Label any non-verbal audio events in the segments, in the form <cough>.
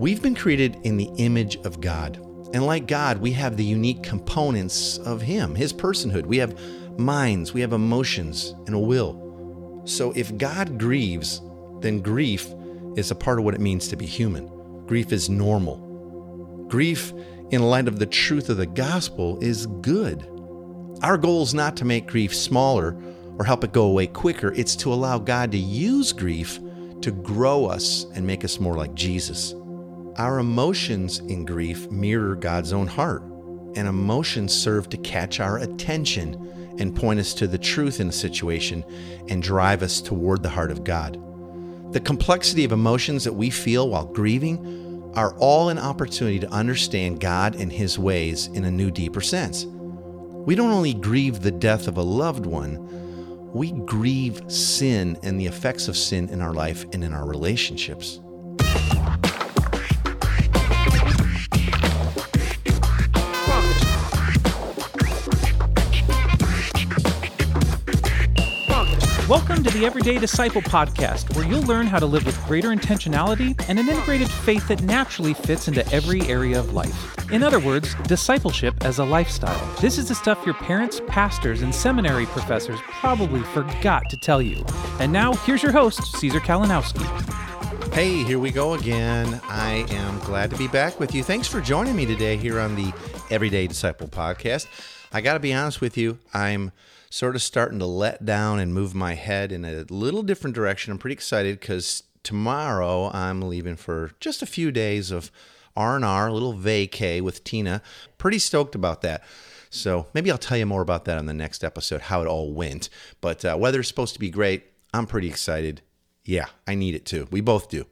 We've been created in the image of God. And like God, we have the unique components of Him, His personhood. We have minds, we have emotions, and a will. So if God grieves, then grief is a part of what it means to be human. Grief is normal. Grief, in light of the truth of the gospel, is good. Our goal is not to make grief smaller or help it go away quicker, it's to allow God to use grief to grow us and make us more like Jesus. Our emotions in grief mirror God's own heart, and emotions serve to catch our attention and point us to the truth in a situation and drive us toward the heart of God. The complexity of emotions that we feel while grieving are all an opportunity to understand God and His ways in a new, deeper sense. We don't only grieve the death of a loved one, we grieve sin and the effects of sin in our life and in our relationships. Welcome to the Everyday Disciple podcast, where you'll learn how to live with greater intentionality and an integrated faith that naturally fits into every area of life. In other words, discipleship as a lifestyle. This is the stuff your parents, pastors, and seminary professors probably forgot to tell you. And now, here's your host, Caesar Kalinowski. Hey, here we go again. I am glad to be back with you. Thanks for joining me today here on the Everyday Disciple podcast. I got to be honest with you, I'm sort of starting to let down and move my head in a little different direction. I'm pretty excited because tomorrow I'm leaving for just a few days of R&R, a little vacay with Tina. Pretty stoked about that. So maybe I'll tell you more about that on the next episode, how it all went. But uh, weather's supposed to be great. I'm pretty excited. Yeah, I need it too. We both do.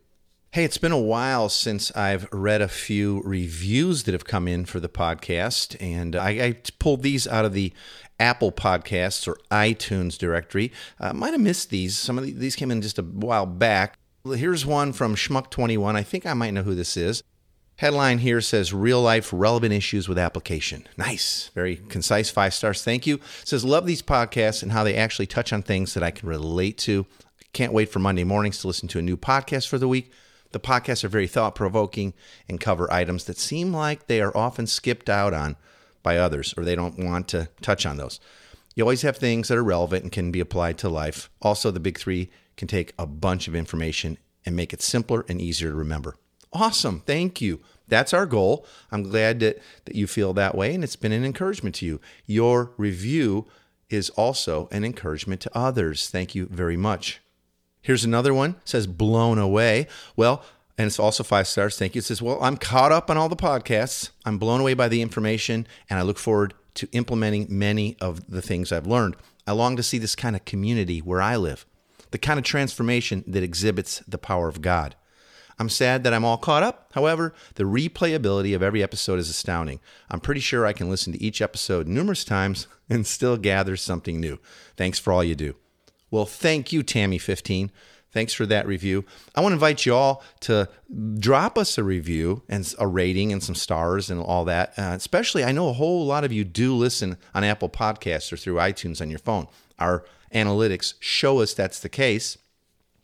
Hey, it's been a while since I've read a few reviews that have come in for the podcast, and I, I pulled these out of the Apple Podcasts or iTunes directory. I uh, might have missed these. Some of these came in just a while back. Here's one from Schmuck21. I think I might know who this is. Headline here says real life relevant issues with application. Nice. Very concise. Five stars. Thank you. It says love these podcasts and how they actually touch on things that I can relate to. Can't wait for Monday mornings to listen to a new podcast for the week. The podcasts are very thought provoking and cover items that seem like they are often skipped out on by others or they don't want to touch on those. You always have things that are relevant and can be applied to life. Also, the big three can take a bunch of information and make it simpler and easier to remember. Awesome. Thank you. That's our goal. I'm glad that, that you feel that way, and it's been an encouragement to you. Your review is also an encouragement to others. Thank you very much. Here's another one. Says blown away. Well, and it's also five stars. Thank you. It says, Well, I'm caught up on all the podcasts. I'm blown away by the information, and I look forward to implementing many of the things I've learned. I long to see this kind of community where I live, the kind of transformation that exhibits the power of God. I'm sad that I'm all caught up. However, the replayability of every episode is astounding. I'm pretty sure I can listen to each episode numerous times <laughs> and still gather something new. Thanks for all you do. Well, thank you, Tammy15. Thanks for that review. I want to invite you all to drop us a review and a rating and some stars and all that. Uh, especially, I know a whole lot of you do listen on Apple Podcasts or through iTunes on your phone. Our analytics show us that's the case.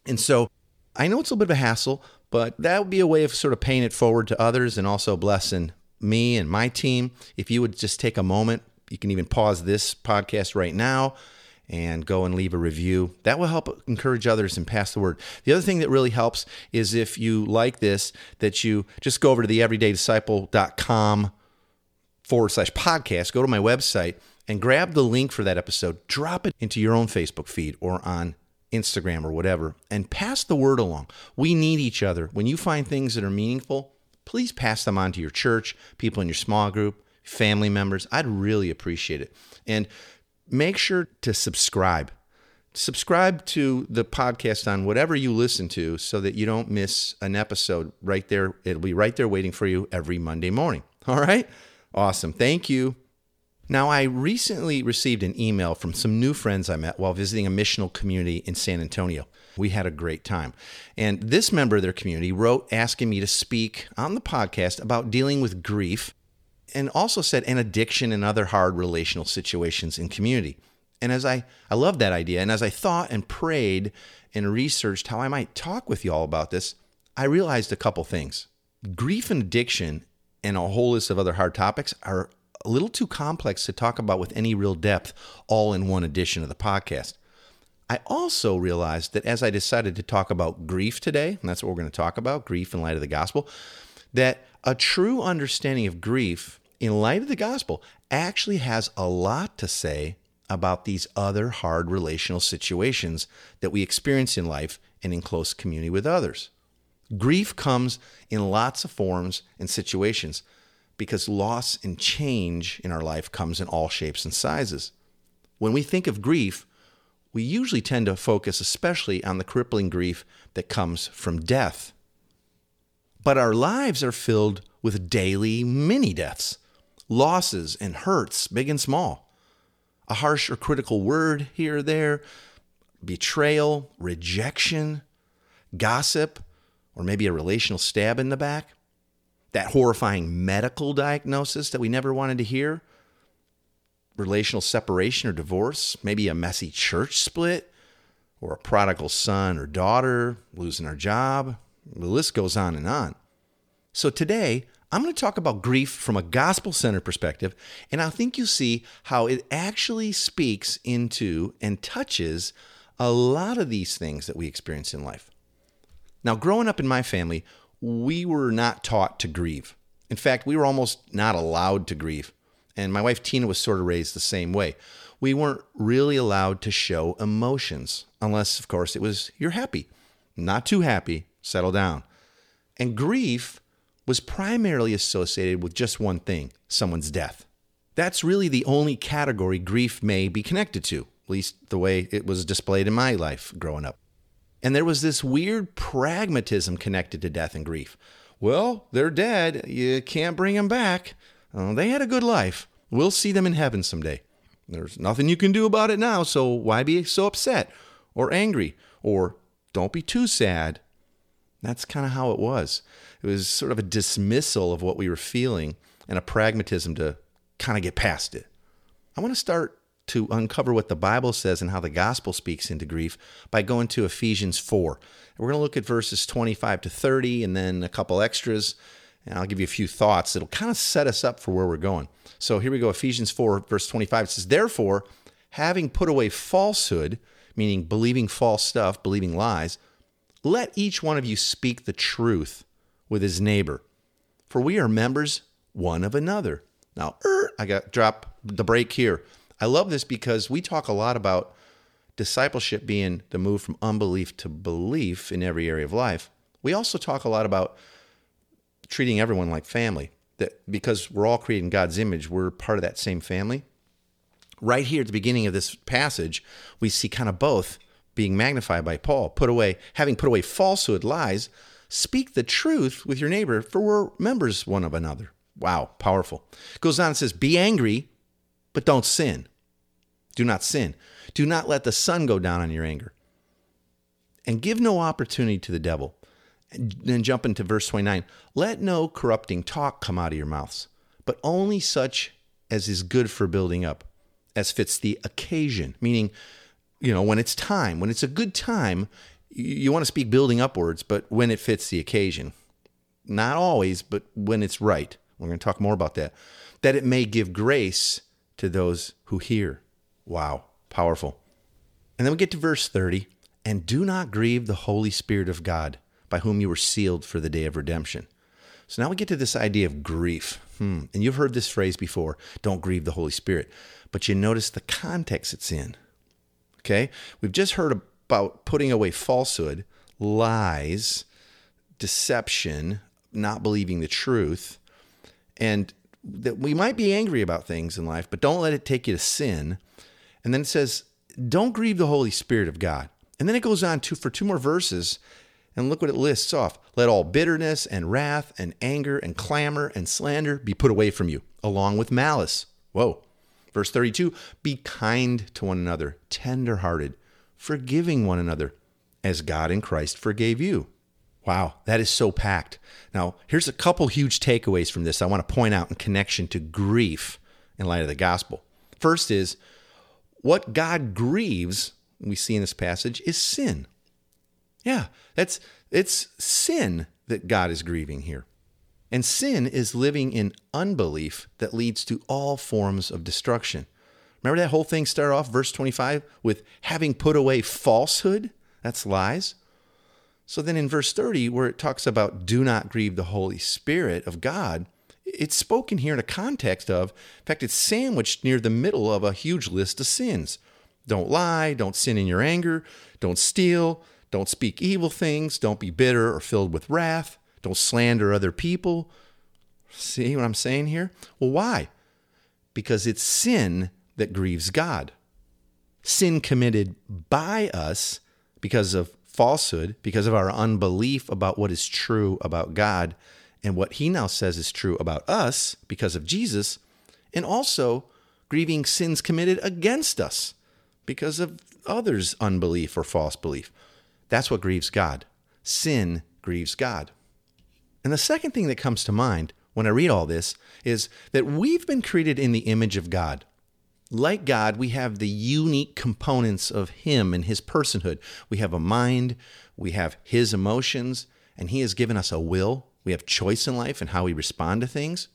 And so I know it's a little bit of a hassle, but that would be a way of sort of paying it forward to others and also blessing me and my team. If you would just take a moment, you can even pause this podcast right now and go and leave a review. That will help encourage others and pass the word. The other thing that really helps is if you like this, that you just go over to the everydaydisciple.com forward slash podcast, go to my website and grab the link for that episode, drop it into your own Facebook feed or on Instagram or whatever, and pass the word along. We need each other. When you find things that are meaningful, please pass them on to your church, people in your small group, family members. I'd really appreciate it. And make sure to subscribe. Subscribe to the podcast on whatever you listen to so that you don't miss an episode right there. It'll be right there waiting for you every Monday morning. <laughs> All right? Awesome. Thank you. Now, I recently received an email from some new friends I met while visiting a missional community in San Antonio. We had a great time. And this member of their community wrote asking me to speak on the podcast about dealing with grief and also said an addiction and other hard relational situations in community. And as I, I love that idea. And as I thought and prayed and researched how I might talk with you all about this, I realized a couple things. grief and addiction and a whole list of other hard topics are a little too complex to talk about with any real depth all in one edition of the podcast. I also realized that as I decided to talk about grief today, and that's what we're going to talk about grief in light of the gospel, that a true understanding of grief in light of the gospel actually has a lot to say about these other hard relational situations that we experience in life and in close community with others. Grief comes in lots of forms and situations because loss and change in our life comes in all shapes and sizes. When we think of grief, we usually tend to focus especially on the crippling grief that comes from death. But our lives are filled with daily mini deaths, losses and hurts, big and small. A harsh or critical word here or there, betrayal, rejection, gossip, or maybe a relational stab in the back, that horrifying medical diagnosis that we never wanted to hear, relational separation or divorce, maybe a messy church split, or a prodigal son or daughter losing our job. The list goes on and on. So today, I'm going to talk about grief from a gospel centered perspective, and I think you'll see how it actually speaks into and touches a lot of these things that we experience in life. Now, growing up in my family, we were not taught to grieve. In fact, we were almost not allowed to grieve. And my wife Tina was sort of raised the same way. We weren't really allowed to show emotions, unless, of course, it was you're happy. Not too happy, settle down. And grief was primarily associated with just one thing someone's death. That's really the only category grief may be connected to, at least the way it was displayed in my life growing up. And there was this weird pragmatism connected to death and grief. Well, they're dead. You can't bring them back. Uh, they had a good life. We'll see them in heaven someday. There's nothing you can do about it now, so why be so upset or angry or don't be too sad? That's kind of how it was. It was sort of a dismissal of what we were feeling and a pragmatism to kind of get past it. I want to start to uncover what the Bible says and how the gospel speaks into grief by going to Ephesians 4. We're going to look at verses 25 to 30 and then a couple extras, and I'll give you a few thoughts that'll kind of set us up for where we're going. So here we go Ephesians 4, verse 25. It says, Therefore, having put away falsehood, meaning believing false stuff, believing lies, let each one of you speak the truth with his neighbor, for we are members one of another. Now, er, I got drop the break here. I love this because we talk a lot about discipleship being the move from unbelief to belief in every area of life. We also talk a lot about treating everyone like family. That because we're all created in God's image, we're part of that same family. Right here at the beginning of this passage, we see kind of both being magnified by Paul. Put away, having put away falsehood, lies, speak the truth with your neighbor, for we're members one of another. Wow, powerful. Goes on and says, Be angry, but don't sin. Do not sin. Do not let the sun go down on your anger. And give no opportunity to the devil. And then jump into verse 29. Let no corrupting talk come out of your mouths, but only such as is good for building up, as fits the occasion. Meaning, you know, when it's time, when it's a good time, you want to speak building upwards, but when it fits the occasion. Not always, but when it's right. We're going to talk more about that. That it may give grace to those who hear. Wow, powerful. And then we get to verse 30 and do not grieve the Holy Spirit of God, by whom you were sealed for the day of redemption. So now we get to this idea of grief. Hmm. And you've heard this phrase before don't grieve the Holy Spirit. But you notice the context it's in. Okay? We've just heard about putting away falsehood, lies, deception, not believing the truth. And that we might be angry about things in life, but don't let it take you to sin. And then it says, don't grieve the Holy Spirit of God. And then it goes on to for two more verses, and look what it lists off. Let all bitterness and wrath and anger and clamor and slander be put away from you, along with malice. Whoa. Verse 32 Be kind to one another, tenderhearted, forgiving one another, as God in Christ forgave you. Wow, that is so packed. Now, here's a couple huge takeaways from this I want to point out in connection to grief in light of the gospel. First is what God grieves, we see in this passage, is sin. Yeah, that's it's sin that God is grieving here. And sin is living in unbelief that leads to all forms of destruction. Remember that whole thing started off, verse 25, with having put away falsehood? That's lies. So then in verse 30, where it talks about do not grieve the Holy Spirit of God, it's spoken here in a context of, in fact, it's sandwiched near the middle of a huge list of sins. Don't lie, don't sin in your anger, don't steal, don't speak evil things, don't be bitter or filled with wrath, don't slander other people. See what I'm saying here? Well, why? Because it's sin that grieves God. Sin committed by us because of falsehood, because of our unbelief about what is true about God and what He now says is true about us because of Jesus, and also grieving sins committed against us because of others' unbelief or false belief. That's what grieves God. Sin grieves God. And the second thing that comes to mind when I read all this is that we've been created in the image of God. Like God, we have the unique components of Him and His personhood. We have a mind, we have His emotions, and He has given us a will. We have choice in life and how we respond to things.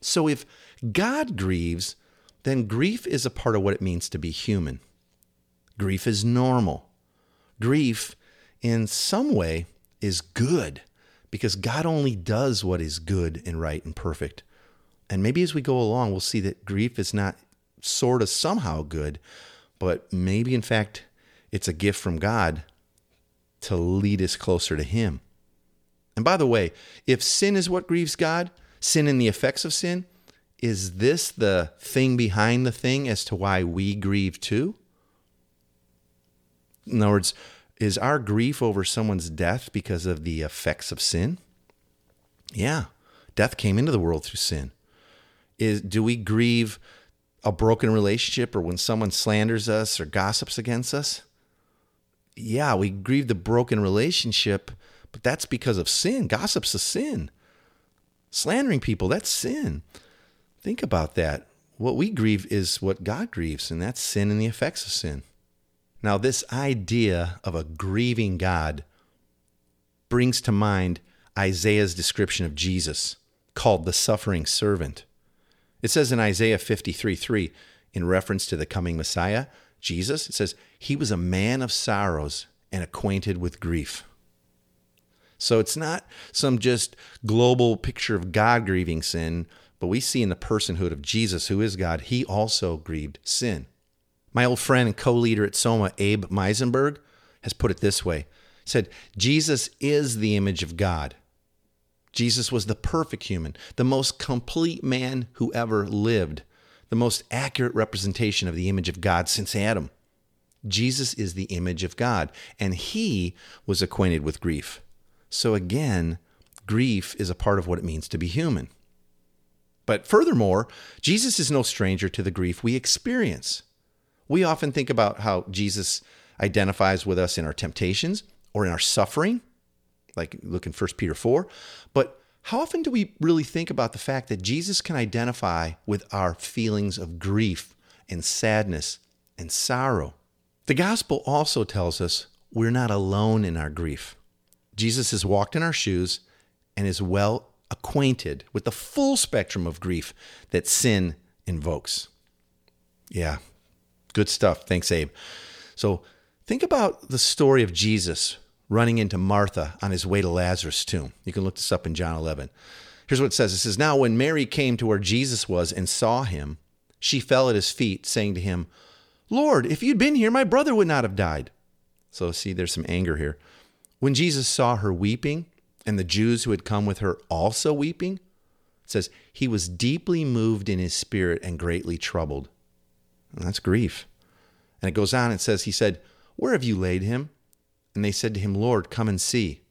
So if God grieves, then grief is a part of what it means to be human. Grief is normal. Grief, in some way, is good because God only does what is good and right and perfect. And maybe as we go along, we'll see that grief is not sort of somehow good, but maybe in fact it's a gift from God to lead us closer to Him. And by the way, if sin is what grieves God, sin and the effects of sin, is this the thing behind the thing as to why we grieve too? In other words, is our grief over someone's death because of the effects of sin? Yeah, death came into the world through sin. Is do we grieve a broken relationship or when someone slanders us or gossips against us, yeah, we grieve the broken relationship, but that's because of sin. Gossip's a sin. Slandering people, that's sin. Think about that. What we grieve is what God grieves, and that's sin and the effects of sin. Now, this idea of a grieving God brings to mind Isaiah's description of Jesus, called the suffering servant. It says in Isaiah 53 3, in reference to the coming Messiah, Jesus, it says, He was a man of sorrows and acquainted with grief. So it's not some just global picture of God grieving sin, but we see in the personhood of Jesus, who is God, he also grieved sin. My old friend and co leader at Soma, Abe Meisenbach, has put it this way he said, Jesus is the image of God. Jesus was the perfect human, the most complete man who ever lived, the most accurate representation of the image of God since Adam. Jesus is the image of God, and he was acquainted with grief. So again, grief is a part of what it means to be human. But furthermore, Jesus is no stranger to the grief we experience. We often think about how Jesus identifies with us in our temptations or in our suffering, like look in 1 Peter 4. But how often do we really think about the fact that Jesus can identify with our feelings of grief and sadness and sorrow? The gospel also tells us we're not alone in our grief. Jesus has walked in our shoes and is well acquainted with the full spectrum of grief that sin invokes. Yeah, good stuff. Thanks, Abe. So think about the story of Jesus running into Martha on his way to Lazarus' tomb. You can look this up in John 11. Here's what it says It says, Now when Mary came to where Jesus was and saw him, she fell at his feet, saying to him, Lord, if you'd been here, my brother would not have died. So, see, there's some anger here. When Jesus saw her weeping, and the Jews who had come with her also weeping, it says, he was deeply moved in his spirit and greatly troubled. And that's grief. And it goes on, and says, He said, Where have you laid him? And they said to him, Lord, come and see.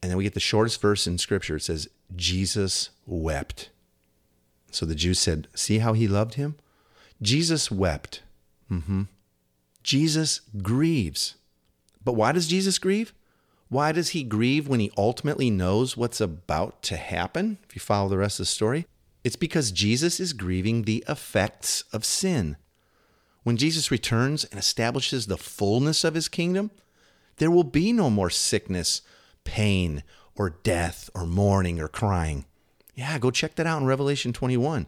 And then we get the shortest verse in Scripture. It says, Jesus wept. So the Jews said, See how he loved him? Jesus wept. Mm-hmm. Jesus grieves. But why does Jesus grieve? Why does he grieve when he ultimately knows what's about to happen? If you follow the rest of the story, it's because Jesus is grieving the effects of sin. When Jesus returns and establishes the fullness of his kingdom, there will be no more sickness, pain, or death or mourning or crying. Yeah, go check that out in Revelation 21.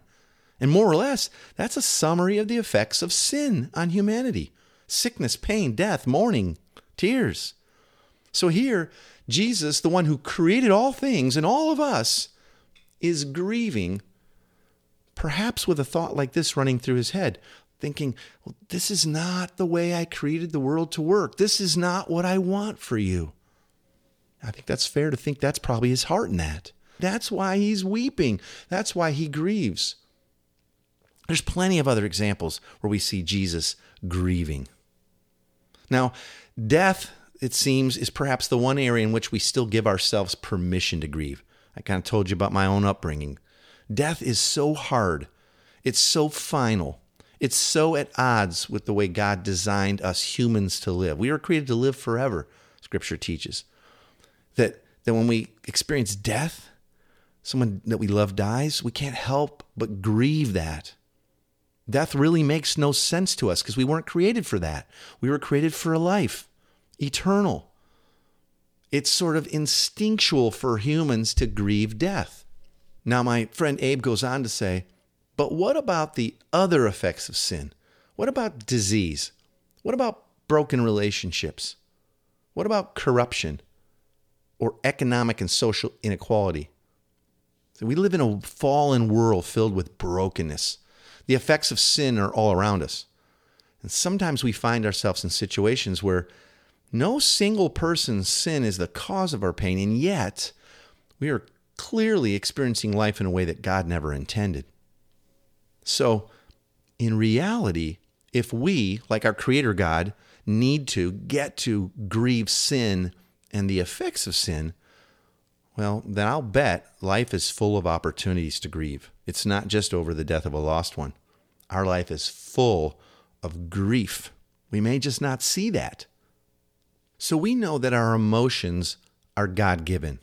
And more or less, that's a summary of the effects of sin on humanity sickness, pain, death, mourning, tears. So here, Jesus, the one who created all things and all of us, is grieving, perhaps with a thought like this running through his head, thinking, well, This is not the way I created the world to work. This is not what I want for you. I think that's fair to think that's probably his heart in that. That's why he's weeping. That's why he grieves. There's plenty of other examples where we see Jesus grieving. Now, death, it seems, is perhaps the one area in which we still give ourselves permission to grieve. I kind of told you about my own upbringing. Death is so hard, it's so final, it's so at odds with the way God designed us humans to live. We were created to live forever, Scripture teaches. That, that when we experience death, someone that we love dies, we can't help but grieve that. Death really makes no sense to us because we weren't created for that. We were created for a life, eternal. It's sort of instinctual for humans to grieve death. Now, my friend Abe goes on to say, but what about the other effects of sin? What about disease? What about broken relationships? What about corruption or economic and social inequality? So we live in a fallen world filled with brokenness. The effects of sin are all around us. And sometimes we find ourselves in situations where no single person's sin is the cause of our pain, and yet we are clearly experiencing life in a way that God never intended. So, in reality, if we, like our Creator God, need to get to grieve sin and the effects of sin, well, then I'll bet life is full of opportunities to grieve. It's not just over the death of a lost one. Our life is full of grief. We may just not see that. So we know that our emotions are God given.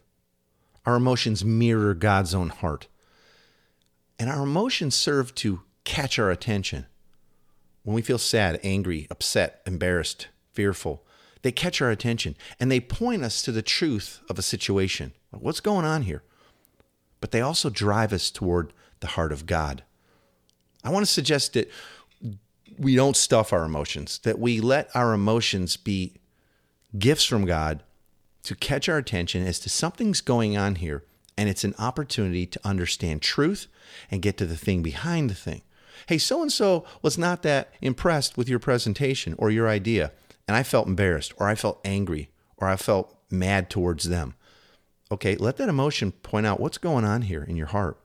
Our emotions mirror God's own heart. And our emotions serve to catch our attention. When we feel sad, angry, upset, embarrassed, fearful, they catch our attention and they point us to the truth of a situation. What's going on here? But they also drive us toward the heart of God. I want to suggest that we don't stuff our emotions, that we let our emotions be gifts from God to catch our attention as to something's going on here, and it's an opportunity to understand truth and get to the thing behind the thing. Hey, so and so was not that impressed with your presentation or your idea, and I felt embarrassed, or I felt angry, or I felt mad towards them. Okay, let that emotion point out what's going on here in your heart.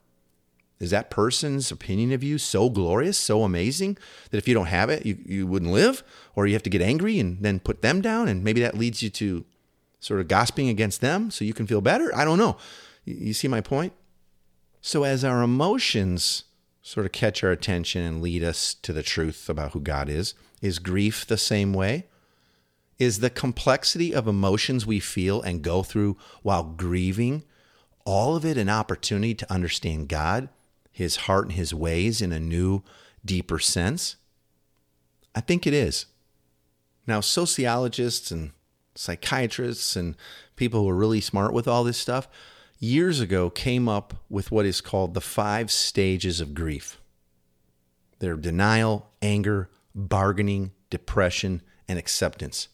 Is that person's opinion of you so glorious, so amazing that if you don't have it, you, you wouldn't live? Or you have to get angry and then put them down, and maybe that leads you to sort of gossiping against them so you can feel better? I don't know. You see my point? So, as our emotions sort of catch our attention and lead us to the truth about who God is, is grief the same way? Is the complexity of emotions we feel and go through while grieving all of it an opportunity to understand God, His heart, and His ways in a new, deeper sense? I think it is. Now, sociologists and psychiatrists and people who are really smart with all this stuff years ago came up with what is called the five stages of grief. They're denial, anger, bargaining, depression, and acceptance.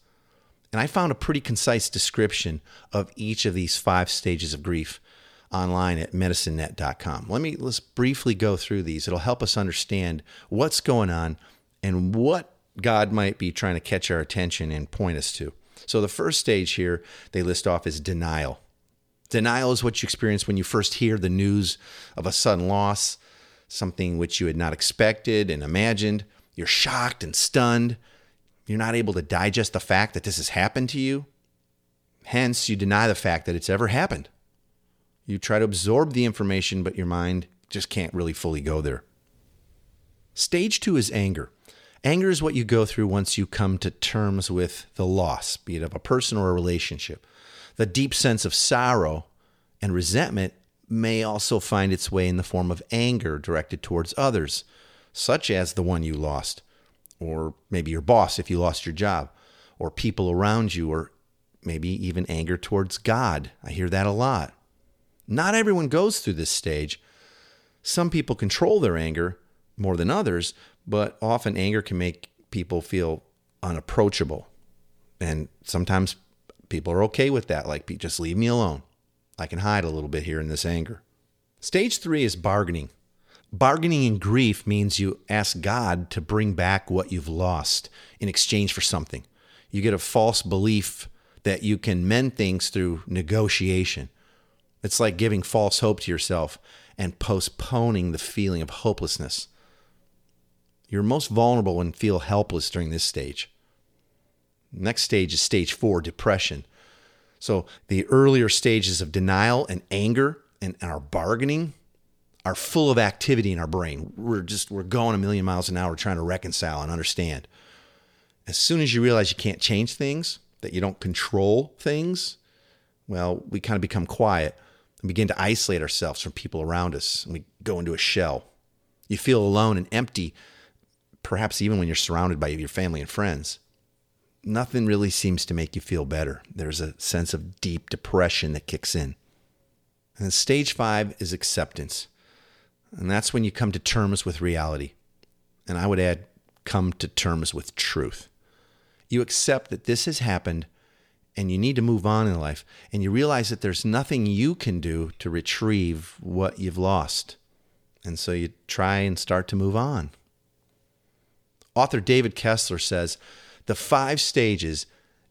And I found a pretty concise description of each of these five stages of grief online at medicinenet.com. Let me let's briefly go through these. It'll help us understand what's going on and what God might be trying to catch our attention and point us to. So the first stage here they list off is denial. Denial is what you experience when you first hear the news of a sudden loss, something which you had not expected and imagined. You're shocked and stunned. You're not able to digest the fact that this has happened to you. Hence, you deny the fact that it's ever happened. You try to absorb the information, but your mind just can't really fully go there. Stage two is anger. Anger is what you go through once you come to terms with the loss, be it of a person or a relationship. The deep sense of sorrow and resentment may also find its way in the form of anger directed towards others, such as the one you lost, or maybe your boss if you lost your job, or people around you, or maybe even anger towards God. I hear that a lot. Not everyone goes through this stage. Some people control their anger more than others, but often anger can make people feel unapproachable. And sometimes people are okay with that, like, just leave me alone. I can hide a little bit here in this anger. Stage three is bargaining. Bargaining in grief means you ask God to bring back what you've lost in exchange for something. You get a false belief that you can mend things through negotiation. It's like giving false hope to yourself and postponing the feeling of hopelessness. You're most vulnerable and feel helpless during this stage. Next stage is stage four, depression. So the earlier stages of denial and anger and, our bargaining are full of activity in our brain. We're just we're going a million miles an hour trying to reconcile and understand. As soon as you realize you can't change things, that you don't control things, well, we kind of become quiet and begin to isolate ourselves from people around us. And we go into a shell. You feel alone and empty, perhaps even when you're surrounded by your family and friends. Nothing really seems to make you feel better. There's a sense of deep depression that kicks in. And stage five is acceptance. And that's when you come to terms with reality. And I would add, come to terms with truth. You accept that this has happened and you need to move on in life. And you realize that there's nothing you can do to retrieve what you've lost. And so you try and start to move on. Author David Kessler says the five stages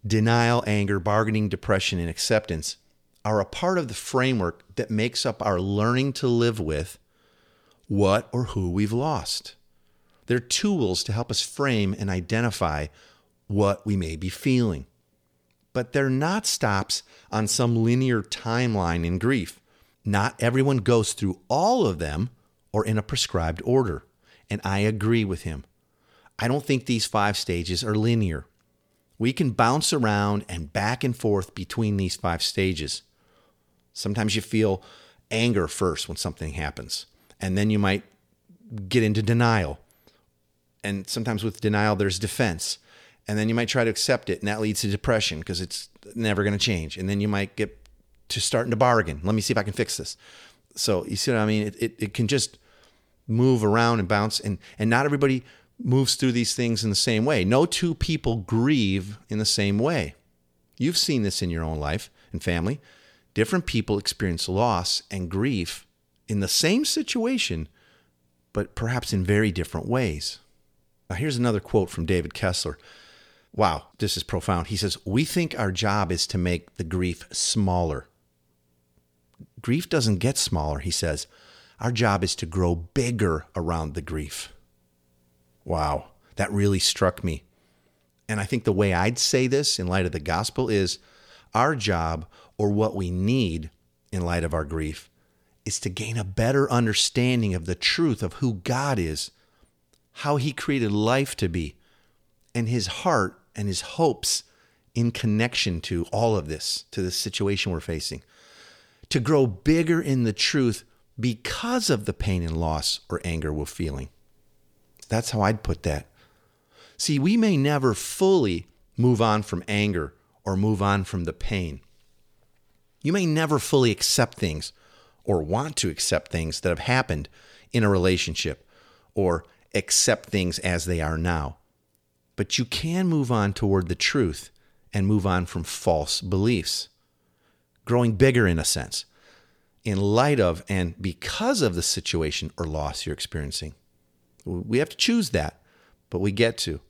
denial, anger, bargaining, depression, and acceptance are a part of the framework that makes up our learning to live with what or who we've lost. They're tools to help us frame and identify what we may be feeling. But they're not stops on some linear timeline in grief. Not everyone goes through all of them or in a prescribed order. And I agree with him. I don't think these five stages are linear. We can bounce around and back and forth between these five stages. Sometimes you feel anger first when something happens, and then you might get into denial. And sometimes with denial, there's defense. And then you might try to accept it, and that leads to depression because it's never going to change. And then you might get to starting to bargain. Let me see if I can fix this. So you see what I mean? It, it, it can just move around and bounce, and, and not everybody moves through these things in the same way. No two people grieve in the same way. You've seen this in your own life and family. Different people experience loss and grief in the same situation, but perhaps in very different ways. Now, here's another quote from David Kessler. Wow, this is profound. He says, We think our job is to make the grief smaller. Grief doesn't get smaller, he says. Our job is to grow bigger around the grief. Wow, that really struck me. And I think the way I'd say this in light of the gospel is our job or what we need in light of our grief is to gain a better understanding of the truth of who God is, how He created life to be, and His heart and His hopes in connection to all of this, to the situation we're facing. To grow bigger in the truth because of the pain and loss or anger we're feeling. That's how I'd put that. See, we may never fully move on from anger or move on from the pain. You may never fully accept things or want to accept things that have happened in a relationship or accept things as they are now. But you can move on toward the truth and move on from false beliefs, growing bigger in a sense, in light of and because of the situation or loss you're experiencing. We have to choose that, but we get to.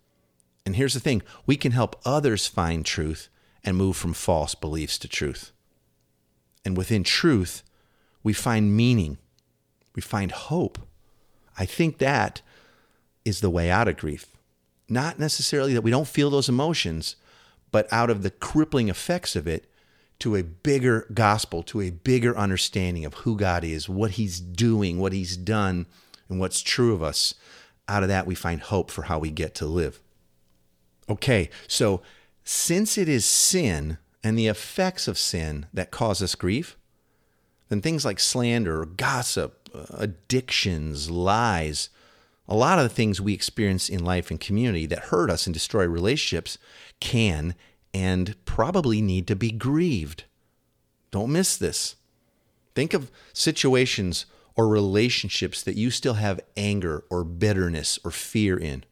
And here's the thing we can help others find truth and move from false beliefs to truth. And within truth, we find meaning, we find hope. I think that is the way out of grief. Not necessarily that we don't feel those emotions, but out of the crippling effects of it to a bigger gospel, to a bigger understanding of who God is, what He's doing, what He's done, and what's true of us. Out of that, we find hope for how we get to live. Okay, so since it is sin and the effects of sin that cause us grief, then things like slander, gossip, uh, addictions, lies, a lot of the things we experience in life and community that hurt us and destroy relationships can and probably need to be grieved. Don't miss this. Think of situations or relationships that you still have anger or bitterness or fear in.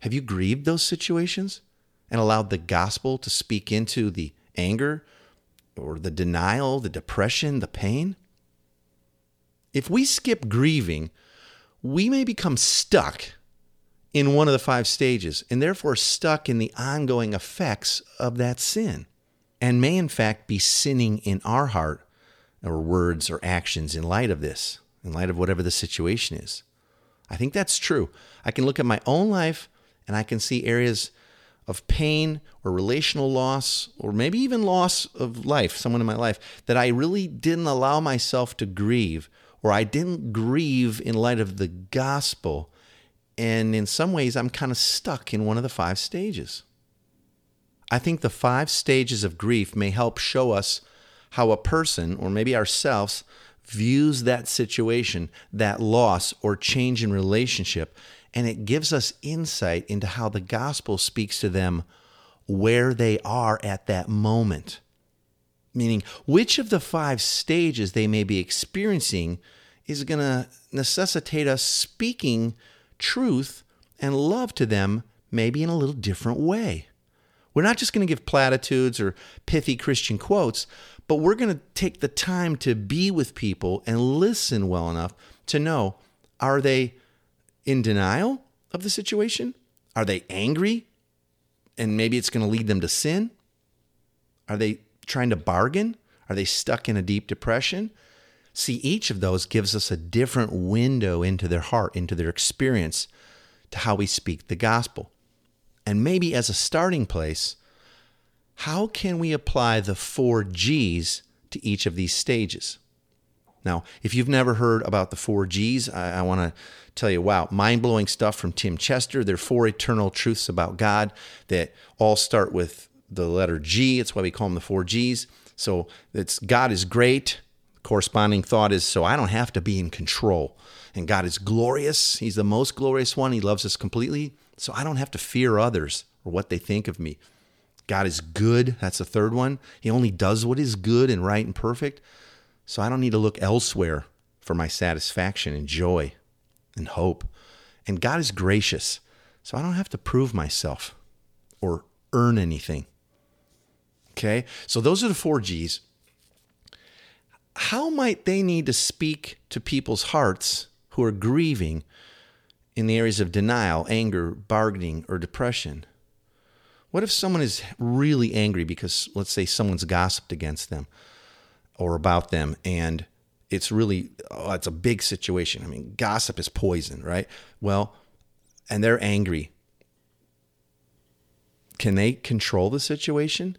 Have you grieved those situations and allowed the gospel to speak into the anger or the denial, the depression, the pain? If we skip grieving, we may become stuck in one of the five stages and therefore stuck in the ongoing effects of that sin and may in fact be sinning in our heart or words or actions in light of this, in light of whatever the situation is. I think that's true. I can look at my own life and I can see areas of pain or relational loss or maybe even loss of life, someone in my life, that I really didn't allow myself to grieve or I didn't grieve in light of the gospel. And in some ways, I'm kind of stuck in one of the five stages. I think the five stages of grief may help show us how a person, or maybe ourselves, views that situation, that loss or change in relationship, and it gives us insight into how the gospel speaks to them where they are at that moment. Meaning, which of the five stages they may be experiencing is going to necessitate us speaking truth and love to them, maybe in a little different way. We're not just going to give platitudes or pithy Christian quotes, but we're going to take the time to be with people and listen well enough to know are they in denial of the situation? Are they angry and maybe it's going to lead them to sin? Are they trying to bargain? Are they stuck in a deep depression? See, each of those gives us a different window into their heart, into their experience, to how we speak the gospel. And maybe as a starting place, how can we apply the four G's to each of these stages? Now, if you've never heard about the four G's, I, I want to tell you, wow, mind blowing stuff from Tim Chester. They're four eternal truths about God that all start with the letter G. It's why we call them the four G's. So it's God is great. Corresponding thought is so I don't have to be in control. And God is glorious. He's the most glorious one. He loves us completely. So I don't have to fear others or what they think of me. God is good. That's the third one. He only does what is good and right and perfect. So I don't need to look elsewhere for my satisfaction and joy and hope. And God is gracious. So I don't have to prove myself or earn anything. Okay? So those are the four G's. How might they need to speak to people's hearts who are grieving in the areas of denial, anger, bargaining, or depression? What if someone is really angry because, let's say, someone's gossiped against them or about them, and it's really, oh, it's a big situation. I mean, gossip is poison, right? Well, and they're angry. Can they control the situation?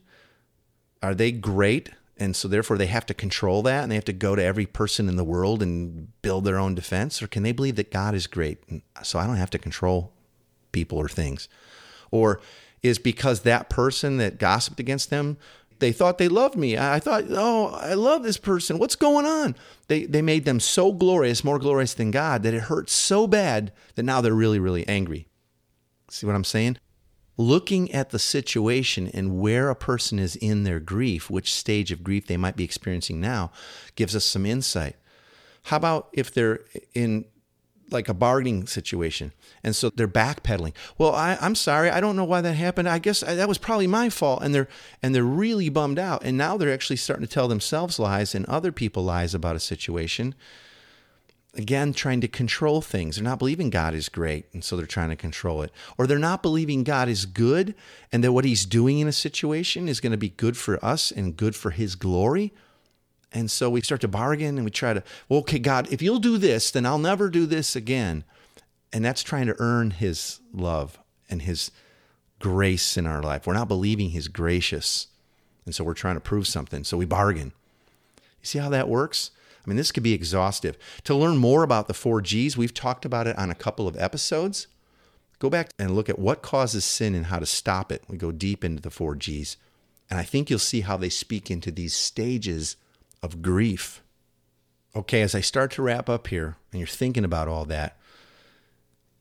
Are they great? And so, therefore, they have to control that and they have to go to every person in the world and build their own defense? Or can they believe that God is great? So I don't have to control people or things? Or is because that person that gossiped against them they thought they loved me. I thought, oh, I love this person. What's going on? They, they made them so glorious, more glorious than God, that it hurt so bad that now they're really, really angry. See what I'm saying? Looking at the situation and where a person is in their grief, which stage of grief they might be experiencing now, gives us some insight. How about if they're in like a bargaining situation. And so they're backpedaling. Well, I, am sorry, I don't know why that happened. I guess I, that was probably my fault. And they're and they're really bummed out. And now they're actually starting to tell themselves lies and other people lies about a situation. Again, trying to control things. They're not believing God is great, and so they're trying to control it. Or they're not believing God is good and that what he's doing in a situation is going to be good for us and good for his glory. And so we start to bargain and we try to, well, okay, God, if you'll do this, then I'll never do this again. And that's trying to earn his love and his grace in our life. We're not believing he's gracious. And so we're trying to prove something. So we bargain. You see how that works? I mean, this could be exhaustive. To learn more about the four G's, we've talked about it on a couple of episodes. Go back and look at what causes sin and how to stop it. We go deep into the four G's. And I think you'll see how they speak into these stages of grief. Okay, as I start to wrap up here, and you're thinking about all that,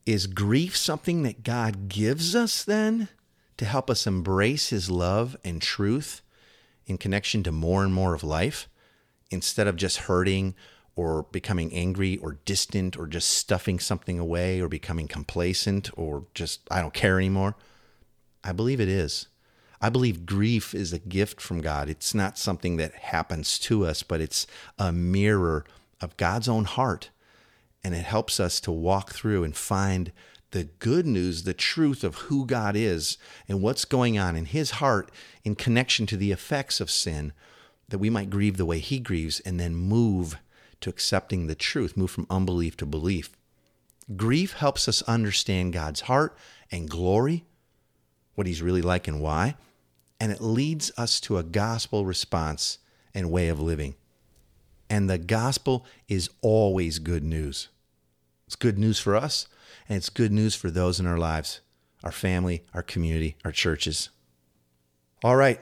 is grief something that God gives us then to help us embrace His love and truth in connection to more and more of life instead of just hurting or becoming angry or distant or just stuffing something away or becoming complacent or just, I don't care anymore? I believe it is. I believe grief is a gift from God. It's not something that happens to us, but it's a mirror of God's own heart. And it helps us to walk through and find the good news, the truth of who God is and what's going on in his heart in connection to the effects of sin, that we might grieve the way he grieves and then move to accepting the truth, move from unbelief to belief. Grief helps us understand God's heart and glory, what he's really like and why, and it leads us to a gospel response and way of living. And the gospel is always good news. It's good news for us, and it's good news for those in our lives, our family, our community, our churches. All right,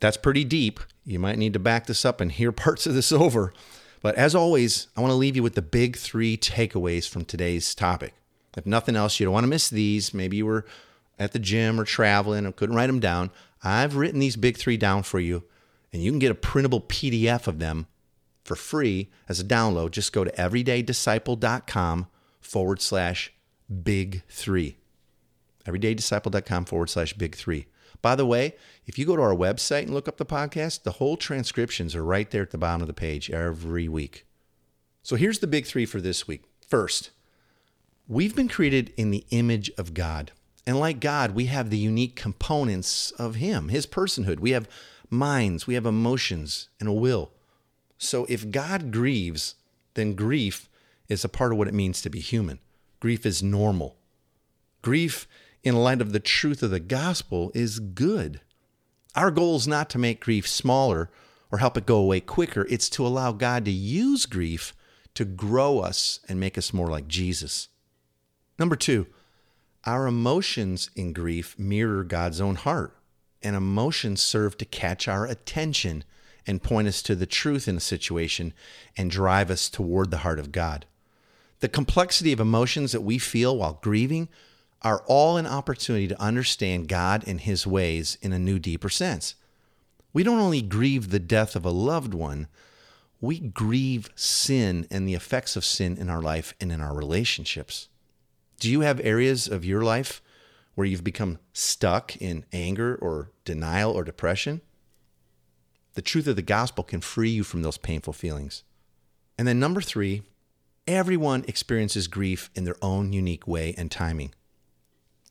that's pretty deep. You might need to back this up and hear <laughs> parts of this over. But as always, I want to leave you with the big three takeaways from today's topic. If nothing else, you don't want to miss these. Maybe you were at the gym or traveling and couldn't write them down. I've written these big three down for you, and you can get a printable PDF of them for free as a download. Just go to everydaydisciple.com forward slash big three. Everydaydisciple.com forward slash big three. By the way, if you go to our website and look up the podcast, the whole transcriptions are right there at the bottom of the page every week. So here's the big three for this week. First, we've been created in the image of God. And like God, we have the unique components of Him, His personhood. We have minds, we have emotions, and a will. So if God grieves, then grief is a part of what it means to be human. Grief is normal. Grief in light of the truth of the gospel is good. Our goal is not to make grief smaller or help it go away quicker, it's to allow God to use grief to grow us and make us more like Jesus. Number two, our emotions in grief mirror God's own heart, and emotions serve to catch our attention and point us to the truth in a situation and drive us toward the heart of God. The complexity of emotions that we feel while grieving are all an opportunity to understand God and His ways in a new, deeper sense. We don't only grieve the death of a loved one, we grieve sin and the effects of sin in our life and in our relationships. Do you have areas of your life where you've become stuck in anger or denial or depression? The truth of the gospel can free you from those painful feelings. And then, number three, everyone experiences grief in their own unique way and timing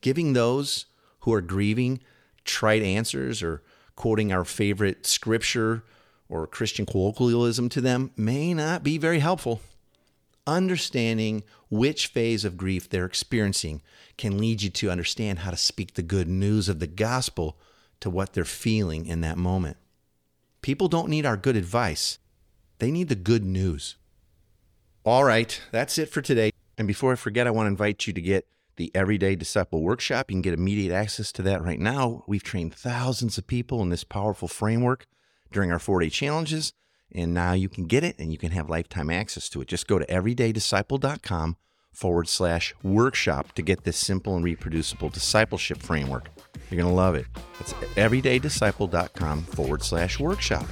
giving those who are grieving trite answers or quoting our favorite scripture or Christian colloquialism to them may not be very helpful. Understanding which phase of grief they're experiencing can lead you to understand how to speak the good news of the gospel to what they're feeling in that moment. People don't need our good advice, they need the good news. All right, that's it for today. And before I forget, I want to invite you to get the Everyday Disciple Workshop. You can get immediate access to that right now. We've trained thousands of people in this powerful framework during our four day challenges, and now you can get it and you can have lifetime access to it. Just go to everydaydisciple.com forward slash workshop to get this simple and reproducible discipleship framework. You're going to love it. That's everydaydisciple.com forward slash workshop.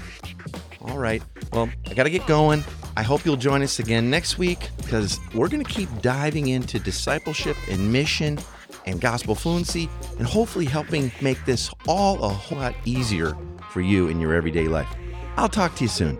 All right. Well, I got to get going. I hope you'll join us again next week because we're going to keep diving into discipleship and mission and gospel fluency and hopefully helping make this all a whole lot easier for you in your everyday life. I'll talk to you soon.